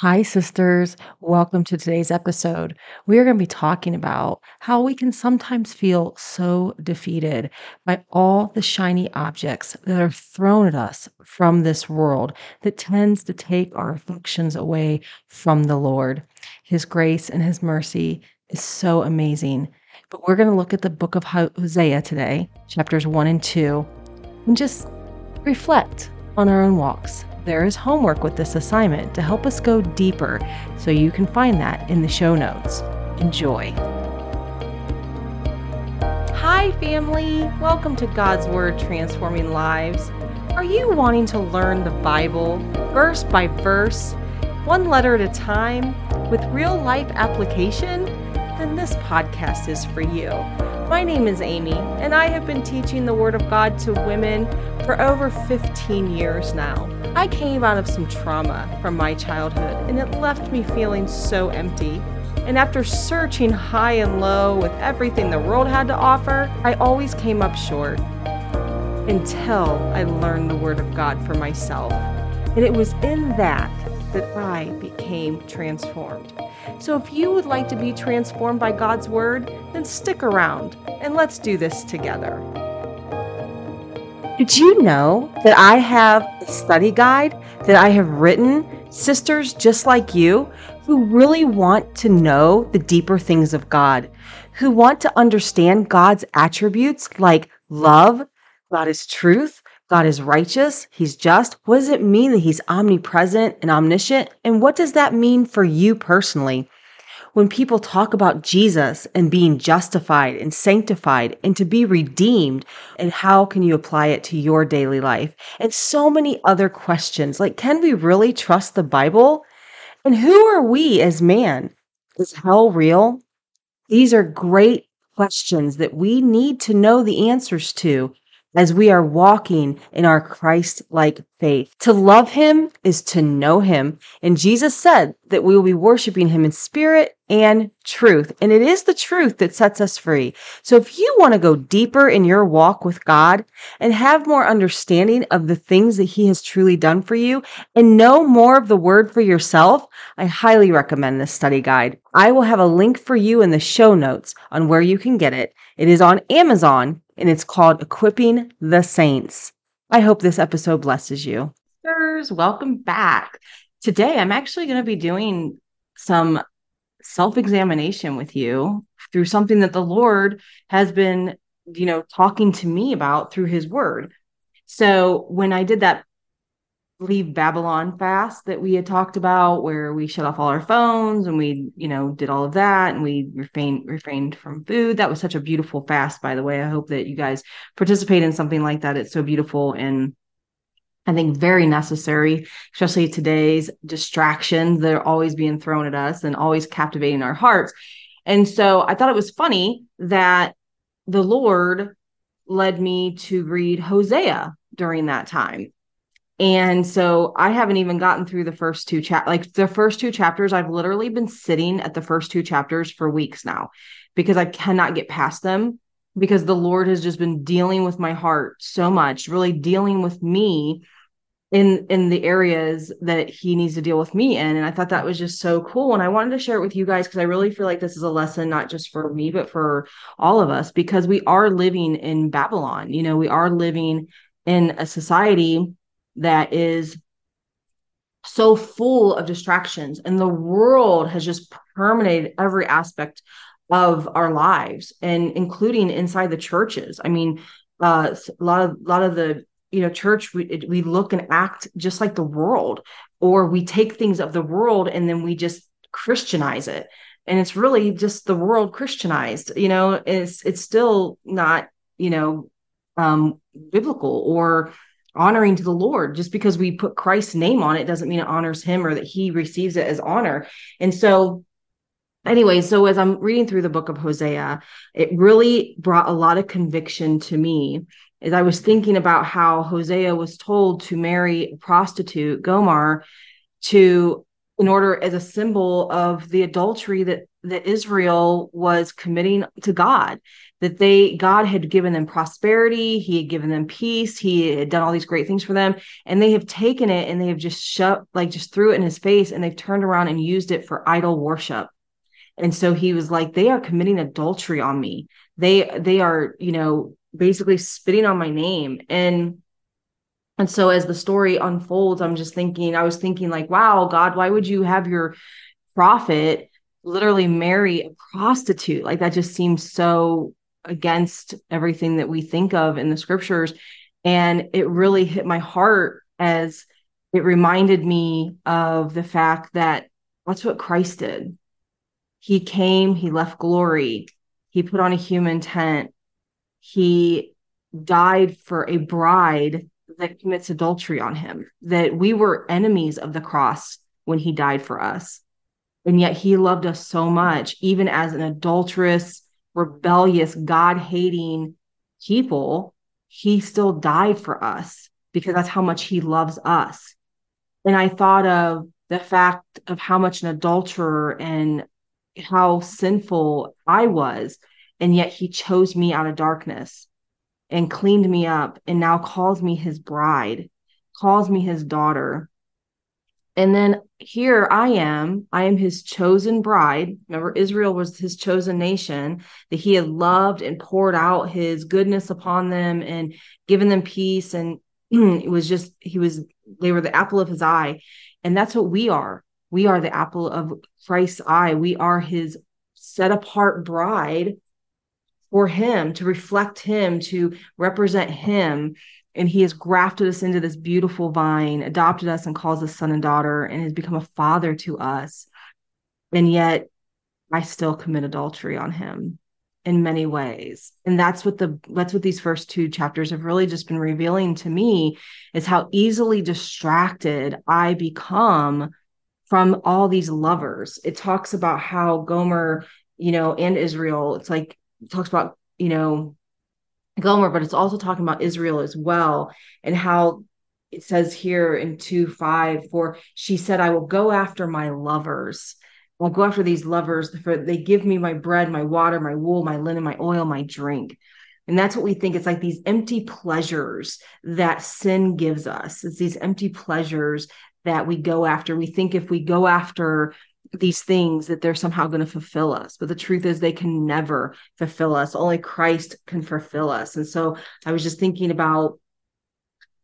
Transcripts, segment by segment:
Hi, sisters. Welcome to today's episode. We are going to be talking about how we can sometimes feel so defeated by all the shiny objects that are thrown at us from this world that tends to take our affections away from the Lord. His grace and His mercy is so amazing. But we're going to look at the book of Hosea today, chapters one and two, and just reflect on our own walks there is homework with this assignment to help us go deeper, so you can find that in the show notes. Enjoy. Hi, family. Welcome to God's Word Transforming Lives. Are you wanting to learn the Bible verse by verse, one letter at a time, with real life application? Then this podcast is for you. My name is Amy, and I have been teaching the Word of God to women for over 15 years now. I came out of some trauma from my childhood, and it left me feeling so empty. And after searching high and low with everything the world had to offer, I always came up short until I learned the Word of God for myself. And it was in that that I became transformed. So if you would like to be transformed by God's Word, then stick around and let's do this together. Did you know that I have a study guide that I have written, sisters just like you, who really want to know the deeper things of God, who want to understand God's attributes like love, God is truth, God is righteous, He's just. What does it mean that He's omnipresent and omniscient? And what does that mean for you personally? when people talk about Jesus and being justified and sanctified and to be redeemed, and how can you apply it to your daily life? And so many other questions like, can we really trust the Bible? And who are we as man? Is hell real? These are great questions that we need to know the answers to as we are walking in our Christ like faith. To love him is to know him. And Jesus said that we will be worshiping him in spirit and truth. And it is the truth that sets us free. So if you want to go deeper in your walk with God and have more understanding of the things that he has truly done for you and know more of the word for yourself, I highly recommend this study guide. I will have a link for you in the show notes on where you can get it. It is on Amazon and it's called Equipping the Saints. I hope this episode blesses you. Sirs, welcome back. Today, I'm actually going to be doing some self examination with you through something that the Lord has been, you know, talking to me about through his word. So, when I did that leave Babylon fast that we had talked about, where we shut off all our phones and we, you know, did all of that and we refrained refrained from food. That was such a beautiful fast, by the way. I hope that you guys participate in something like that. It's so beautiful and I think very necessary, especially today's distractions that are always being thrown at us and always captivating our hearts. And so I thought it was funny that the Lord led me to read Hosea during that time. And so I haven't even gotten through the first two chap like the first two chapters. I've literally been sitting at the first two chapters for weeks now because I cannot get past them because the Lord has just been dealing with my heart so much, really dealing with me in in the areas that he needs to deal with me in and i thought that was just so cool and i wanted to share it with you guys because i really feel like this is a lesson not just for me but for all of us because we are living in babylon you know we are living in a society that is so full of distractions and the world has just permeated every aspect of our lives and including inside the churches. I mean uh, a lot of a lot of the you know church we, we look and act just like the world or we take things of the world and then we just christianize it. And it's really just the world christianized you know it's it's still not you know um biblical or honoring to the Lord. Just because we put Christ's name on it doesn't mean it honors him or that he receives it as honor. And so anyway, so as I'm reading through the book of Hosea, it really brought a lot of conviction to me as I was thinking about how Hosea was told to marry a prostitute, Gomer, to in order as a symbol of the adultery that that Israel was committing to God. That they God had given them prosperity, he had given them peace, he had done all these great things for them, and they have taken it and they have just shut like just threw it in his face and they've turned around and used it for idol worship. And so he was like, they are committing adultery on me. They they are, you know, basically spitting on my name. And and so as the story unfolds, I'm just thinking, I was thinking like, wow, God, why would you have your prophet literally marry a prostitute? Like that just seems so against everything that we think of in the scriptures. And it really hit my heart as it reminded me of the fact that that's what Christ did. He came, he left glory, he put on a human tent, he died for a bride that commits adultery on him, that we were enemies of the cross when he died for us. And yet he loved us so much, even as an adulterous, rebellious, God hating people, he still died for us because that's how much he loves us. And I thought of the fact of how much an adulterer and how sinful I was. And yet he chose me out of darkness and cleaned me up and now calls me his bride, calls me his daughter. And then here I am, I am his chosen bride. Remember, Israel was his chosen nation that he had loved and poured out his goodness upon them and given them peace. And it was just, he was, they were the apple of his eye. And that's what we are. We are the apple of Christ's eye. We are his set apart bride for him to reflect him to represent him and he has grafted us into this beautiful vine adopted us and calls us son and daughter and has become a father to us. And yet i still commit adultery on him in many ways. And that's what the that's what these first two chapters have really just been revealing to me is how easily distracted i become from all these lovers. It talks about how gomer you know and israel it's like talks about you know Gomer, but it's also talking about Israel as well and how it says here in 2 5 for she said, I will go after my lovers. I'll go after these lovers, for they give me my bread, my water, my wool, my linen, my oil, my drink. And that's what we think. It's like these empty pleasures that sin gives us. It's these empty pleasures that we go after. We think if we go after these things that they're somehow going to fulfill us. But the truth is, they can never fulfill us. Only Christ can fulfill us. And so I was just thinking about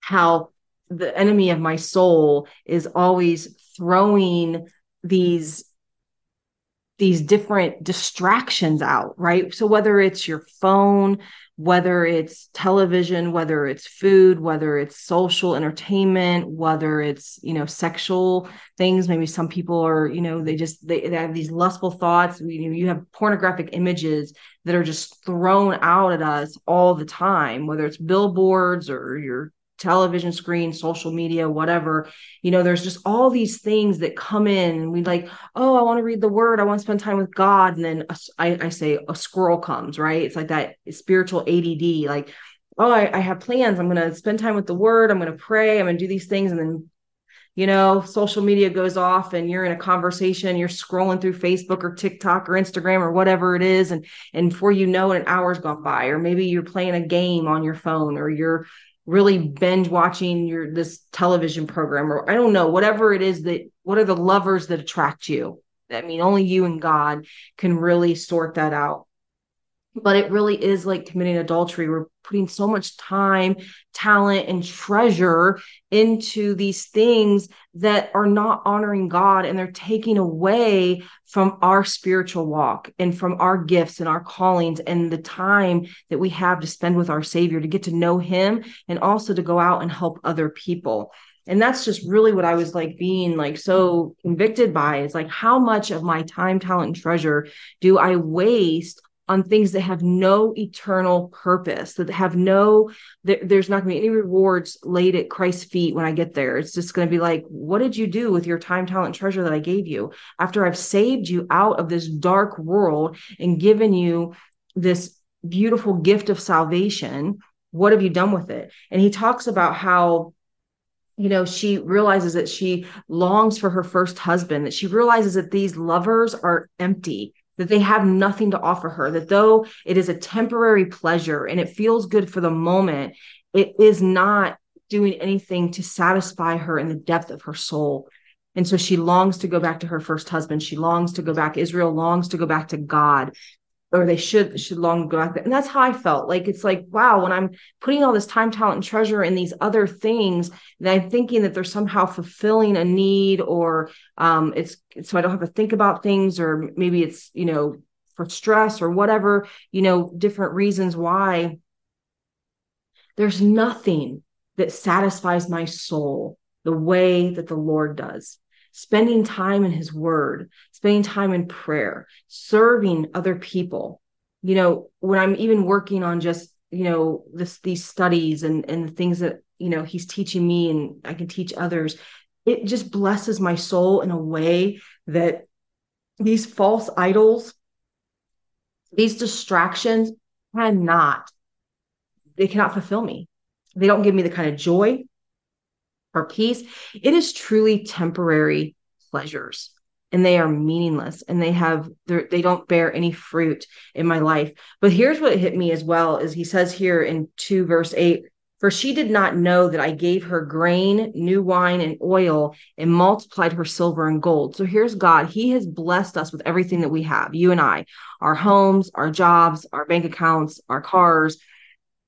how the enemy of my soul is always throwing these these different distractions out right? So whether it's your phone whether it's television whether it's food whether it's social entertainment whether it's you know sexual things maybe some people are you know they just they, they have these lustful thoughts. You know you have pornographic images that are just thrown out at us all the time whether it's billboards or your television screen, social media, whatever. You know, there's just all these things that come in and we like, oh, I want to read the word. I want to spend time with God. And then I say a squirrel comes, right? It's like that spiritual ADD, like, oh, I, I have plans. I'm going to spend time with the word. I'm going to pray. I'm going to do these things. And then you know, social media goes off and you're in a conversation, you're scrolling through Facebook or TikTok or Instagram or whatever it is. And, and before you know it, an hour's gone by, or maybe you're playing a game on your phone or you're, really binge watching your this television program or I don't know whatever it is that what are the lovers that attract you? I mean only you and God can really sort that out but it really is like committing adultery. We're putting so much time, talent, and treasure into these things that are not honoring God and they're taking away from our spiritual walk and from our gifts and our callings and the time that we have to spend with our Savior to get to know Him and also to go out and help other people and that's just really what i was like being like so convicted by is like how much of my time talent and treasure do i waste on things that have no eternal purpose, that have no, there, there's not going to be any rewards laid at Christ's feet when I get there. It's just going to be like, what did you do with your time, talent, treasure that I gave you after I've saved you out of this dark world and given you this beautiful gift of salvation? What have you done with it? And he talks about how you know, she realizes that she longs for her first husband, that she realizes that these lovers are empty that they have nothing to offer her, that though it is a temporary pleasure and it feels good for the moment, it is not doing anything to satisfy her in the depth of her soul. And so she longs to go back to her first husband. She longs to go back. Israel longs to go back to God or they should should long go back there. And that's how I felt. Like it's like, wow, when I'm putting all this time, talent, and treasure in these other things, that I'm thinking that they're somehow fulfilling a need, or um, it's so I don't have to think about things, or maybe it's you know for stress or whatever, you know, different reasons why. There's nothing that satisfies my soul the way that the Lord does spending time in his word, spending time in prayer, serving other people. You know, when I'm even working on just, you know, this these studies and and the things that, you know, he's teaching me and I can teach others, it just blesses my soul in a way that these false idols, these distractions cannot, they cannot fulfill me. They don't give me the kind of joy, or peace, it is truly temporary pleasures and they are meaningless and they have they don't bear any fruit in my life but here's what hit me as well is he says here in 2 verse 8 for she did not know that I gave her grain, new wine, and oil, and multiplied her silver and gold. So here's God. He has blessed us with everything that we have, you and I, our homes, our jobs, our bank accounts, our cars,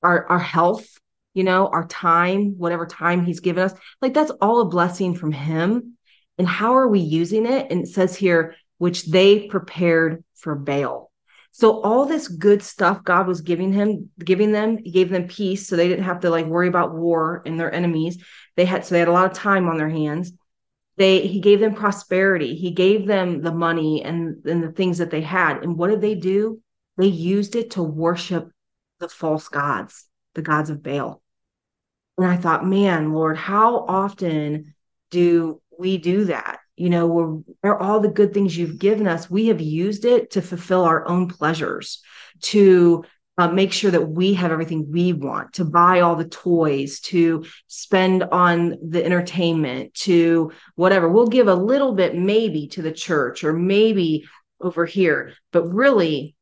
our, our health, you know, our time, whatever time he's given us, like that's all a blessing from him. And how are we using it? And it says here, which they prepared for Baal. So all this good stuff God was giving him, giving them, he gave them peace. So they didn't have to like worry about war and their enemies. They had, so they had a lot of time on their hands. They, he gave them prosperity. He gave them the money and, and the things that they had. And what did they do? They used it to worship the false gods the gods of Baal. And I thought, man, Lord, how often do we do that? You know, where all the good things you've given us, we have used it to fulfill our own pleasures, to uh, make sure that we have everything we want, to buy all the toys, to spend on the entertainment, to whatever. We'll give a little bit maybe to the church or maybe over here, but really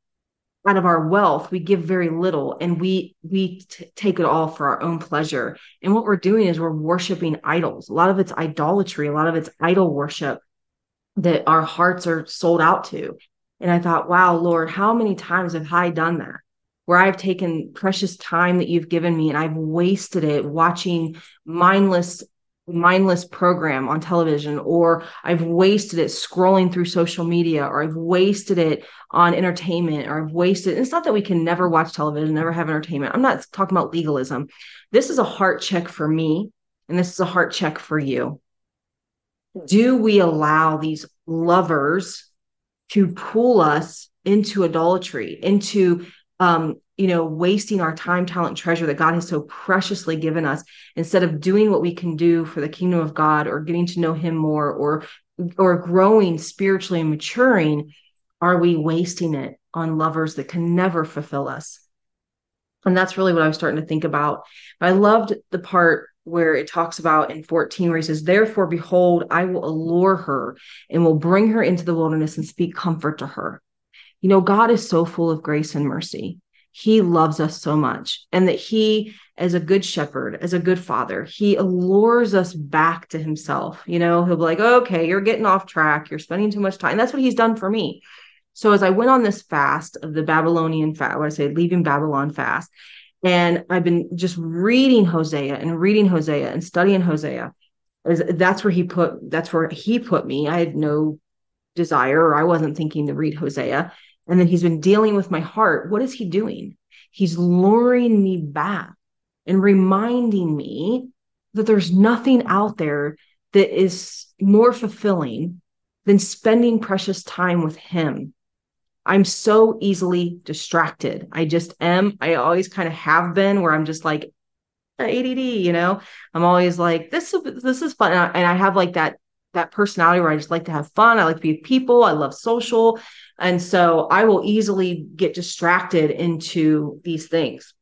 out of our wealth we give very little and we we t- take it all for our own pleasure. And what we're doing is we're worshiping idols. A lot of it's idolatry a lot of it's idol worship that our hearts are sold out to. And i thought wow lord how many times have i done that? Where i've taken precious time that you've given me and i've wasted it watching mindless mindless program on television or I've wasted it scrolling through social media or I've wasted it on entertainment or I've wasted it's not that we can never watch television, never have entertainment. I'm not talking about legalism. This is a heart check for me and this is a heart check for you. Do we allow these lovers to pull us into idolatry, into um, you know, wasting our time, talent, treasure that God has so preciously given us instead of doing what we can do for the kingdom of God or getting to know him more or or growing spiritually and maturing, are we wasting it on lovers that can never fulfill us? And that's really what I was starting to think about. But I loved the part where it talks about in 14 where he says, Therefore, behold, I will allure her and will bring her into the wilderness and speak comfort to her. You know, God is so full of grace and mercy he loves us so much and that he as a good shepherd as a good father he allures us back to himself. You know he'll be like okay you're getting off track. You're spending too much time. That's what he's done for me. So as i went on this fast of the babylonian fast what i say leaving babylon fast and i've been just reading hosea and reading hosea and studying hosea as that's where he put that's where he put me. I had no desire or i wasn't thinking to read hosea and then he's been dealing with my heart. What is he doing? He's luring me back and reminding me that there's nothing out there that is more fulfilling than spending precious time with him. I'm so easily distracted. I just am. I always kind of have been where I'm just like ADD, you know. I'm always like this is this is fun and I, and I have like that that personality where I just like to have fun. I like to be with people. I love social. And so I will easily get distracted into these things.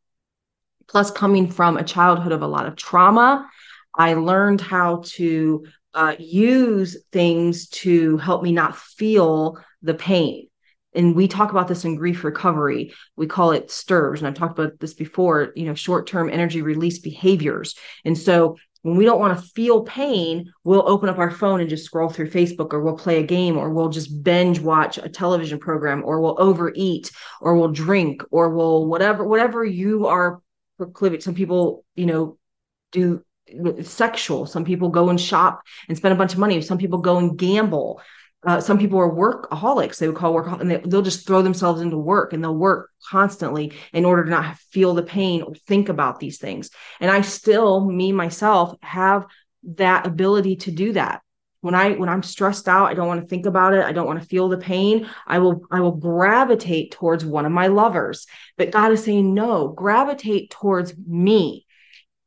Plus, coming from a childhood of a lot of trauma, I learned how to uh, use things to help me not feel the pain. and we talk about this in grief recovery we call it stirs and i've talked about this before you know short-term energy release behaviors and so when we don't want to feel pain we'll open up our phone and just scroll through facebook or we'll play a game or we'll just binge watch a television program or we'll overeat or we'll drink or we'll whatever whatever you are proclivity some people you know do sexual. Some people go and shop and spend a bunch of money. Some people go and gamble uh, some people are workaholics. They would call work and they, they'll just throw themselves into work and they'll work constantly in order to not feel the pain or think about these things. And i still me myself have that ability to do that. When i when i'm stressed out i don't want to think about it i don't want to feel the pain i will i will gravitate towards one of my lovers. But god is saying no gravitate towards me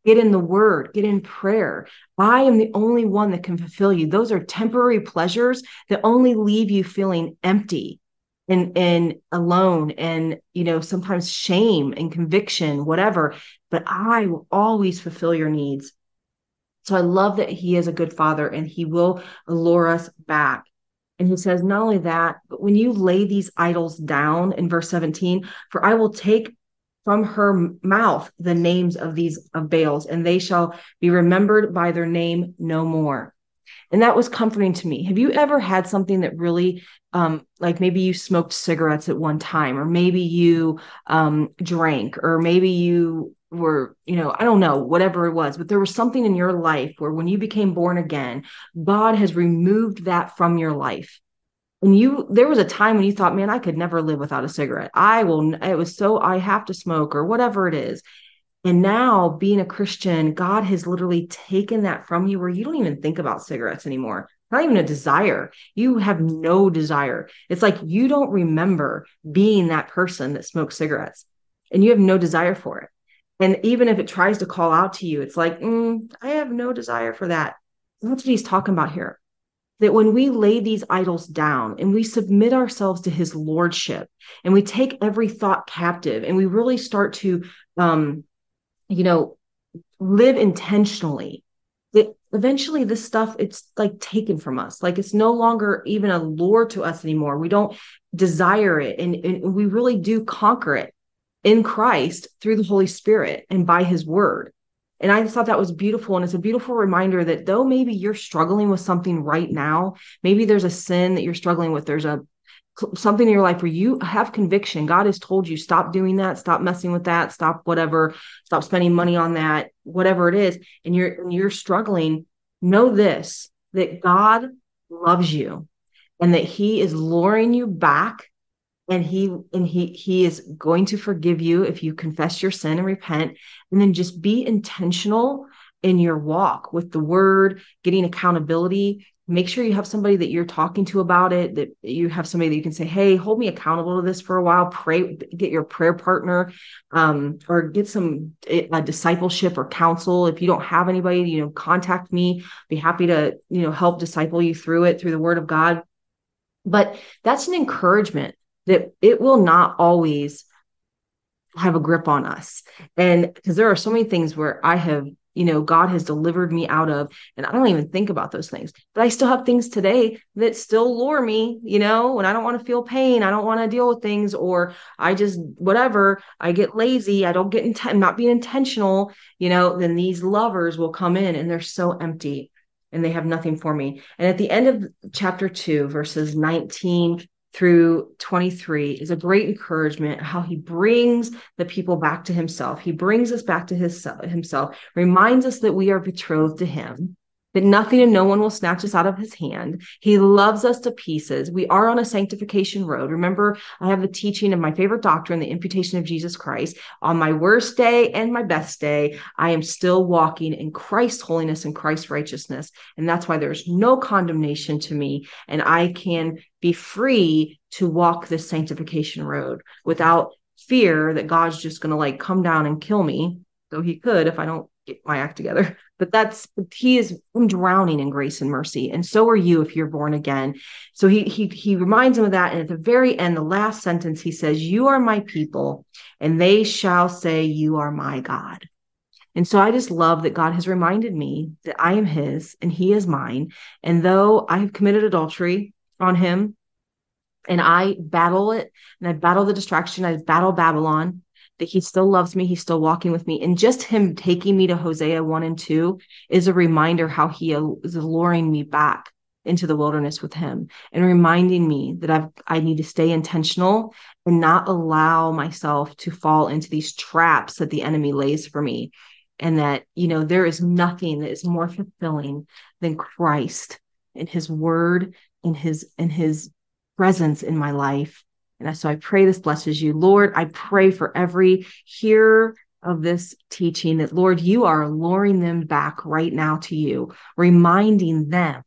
Get in the word, get in prayer. I am the only one that can fulfill you. Those are temporary pleasures that only leave you feeling empty and and alone and you know sometimes shame and conviction whatever but i will always fulfill your needs so i love that he is a good father and he will lure us back and he says not only that but when you lay these idols down in verse 17 for i will take from her mouth the names of these of Baals, and they shall be remembered by their name no more. And that was comforting to me. Have you ever had something that really, um, like maybe you smoked cigarettes at one time, or maybe you um, drank, or maybe you were, you know, I don't know, whatever it was, but there was something in your life where when you became born again, God has removed that from your life and you there was a time when you thought man i could never live without a cigarette. I will it was so i have to smoke or whatever it is. And now being a christian god has literally taken that from you where you don't even think about cigarettes anymore. Not even a desire. You have no desire. It's like you don't remember being that person that smokes cigarettes and you have no desire for it. And even if it tries to call out to you it's like mm, i have no desire for that. That's what he's talking about here that when we lay these idols down and we submit ourselves to his lordship and we take every thought captive and we really start to um you know live intentionally that eventually this stuff it's like taken from us. Like it's no longer even a lure to us anymore. We don't desire it and, and we really do conquer it in christ through the holy spirit and by his word and I thought that was beautiful. And it's a beautiful reminder that though maybe you're struggling with something right now, maybe there's a sin that you're struggling with, there's a something in your life where you have conviction. God has told you, stop doing that, stop messing with that, stop whatever, stop spending money on that, whatever it is, and you're and you're struggling. Know this that God loves you and that He is luring you back and he and he he is going to forgive you if you confess your sin and repent. And then just be intentional in your walk with the word getting accountability. Make sure you have somebody that you're talking to about it that you have somebody that you can say hey hold me accountable to this for a while. Pray get your prayer partner um, or get some a discipleship or counsel. If you don't have anybody you know contact me. Be happy to you know help disciple you through it through the word of god. But that's an encouragement that it will not always have a grip on us. And because there are so many things where I have, you know, God has delivered me out of, and I don't even think about those things. But I still have things today that still lure me, you know, when I don't want to feel pain, I don't want to deal with things, or I just whatever, I get lazy, I don't get intent, not being intentional, you know, then these lovers will come in and they're so empty and they have nothing for me. And at the end of chapter two, verses 19 through 23 is a great encouragement how he brings the people back to himself. He brings us back to his himself reminds us that we are betrothed to him that nothing and no one will snatch us out of his hand. He loves us to pieces. We are on a sanctification road. Remember, I have the teaching of my favorite doctrine, the imputation of Jesus Christ. On my worst day and my best day, I am still walking in Christ's holiness and Christ's righteousness. And that's why there's no condemnation to me. And I can be free to walk this sanctification road without fear that God's just going to like come down and kill me. Though he could if I don't get my act together. But that's he is drowning in grace and mercy, and so are you if you're born again. So he he he reminds him of that, and at the very end, the last sentence, he says, "You are my people, and they shall say, You are my God." And so I just love that God has reminded me that I am His and He is mine. And though I have committed adultery on Him, and I battle it and I battle the distraction. I battle Babylon that he still loves me. He's still walking with me. And just him taking me to Hosea 1 and 2 is a reminder how he is luring me back into the wilderness with him and reminding me that I've, I need to stay intentional and not allow myself to fall into these traps that the enemy lays for me. And that, you know, there is nothing that is more fulfilling than Christ and his word and his, and his presence in my life and so I pray this blesses you. Lord, I pray for every hearer of this teaching that, Lord, you are luring them back right now to you, reminding them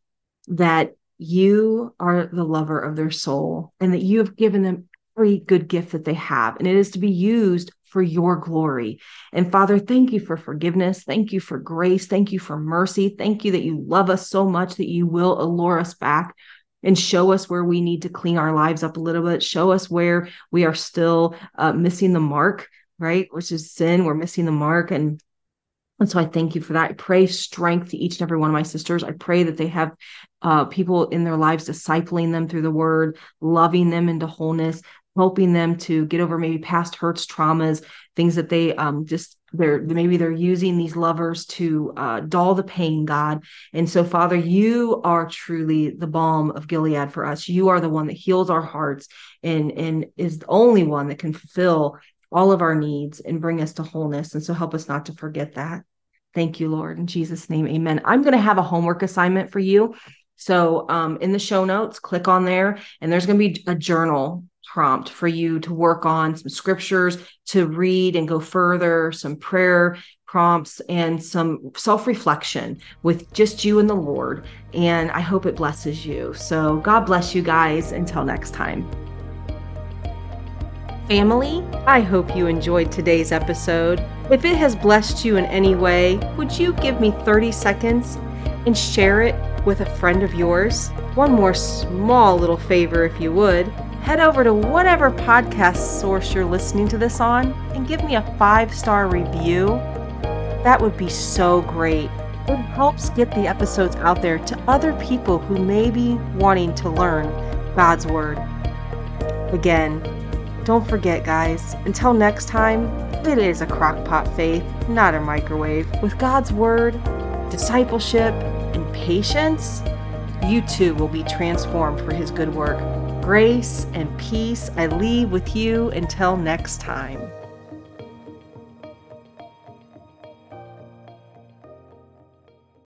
that you are the lover of their soul and that you have given them every good gift that they have, and it is to be used for your glory. And Father, thank you for forgiveness. Thank you for grace. Thank you for mercy. Thank you that you love us so much that you will allure us back and show us where we need to clean our lives up a little bit, show us where we are still uh, missing the mark, right? Which is sin. We're missing the mark. And and so I thank you for that. I pray strength to each and every one of my sisters. I pray that they have uh, people in their lives discipling them through the word, loving them into wholeness, helping them to get over maybe past hurts, traumas, things that they um, just they're maybe they're using these lovers to uh, dull the pain god. And so father you are truly the balm of gilead for us. You are the one that heals our hearts and and is the only one that can fulfill all of our needs and bring us to wholeness. And so help us not to forget that. Thank you lord. In jesus name amen. I'm going to have a homework assignment for you. So um, in the show notes click on there and there's going to be a journal prompt for you to work on some scriptures to read and go further, some prayer prompts, and some self reflection with just you and the Lord. And I hope it blesses you. So, God bless you guys. Until next time. Family, I hope you enjoyed today's episode. If it has blessed you in any way, would you give me 30 seconds and share it with a friend of yours? One more small little favor, if you would head over to whatever podcast source you're listening to this on and give me a five star review. That would be so great. It helps get the episodes out there to other people who may be wanting to learn God's Word. Again, don't forget, guys, until next time, it is a crockpot faith, not a microwave. With God's Word, discipleship, and patience, you too will be transformed for His good work. Grace and peace I leave with you until next time.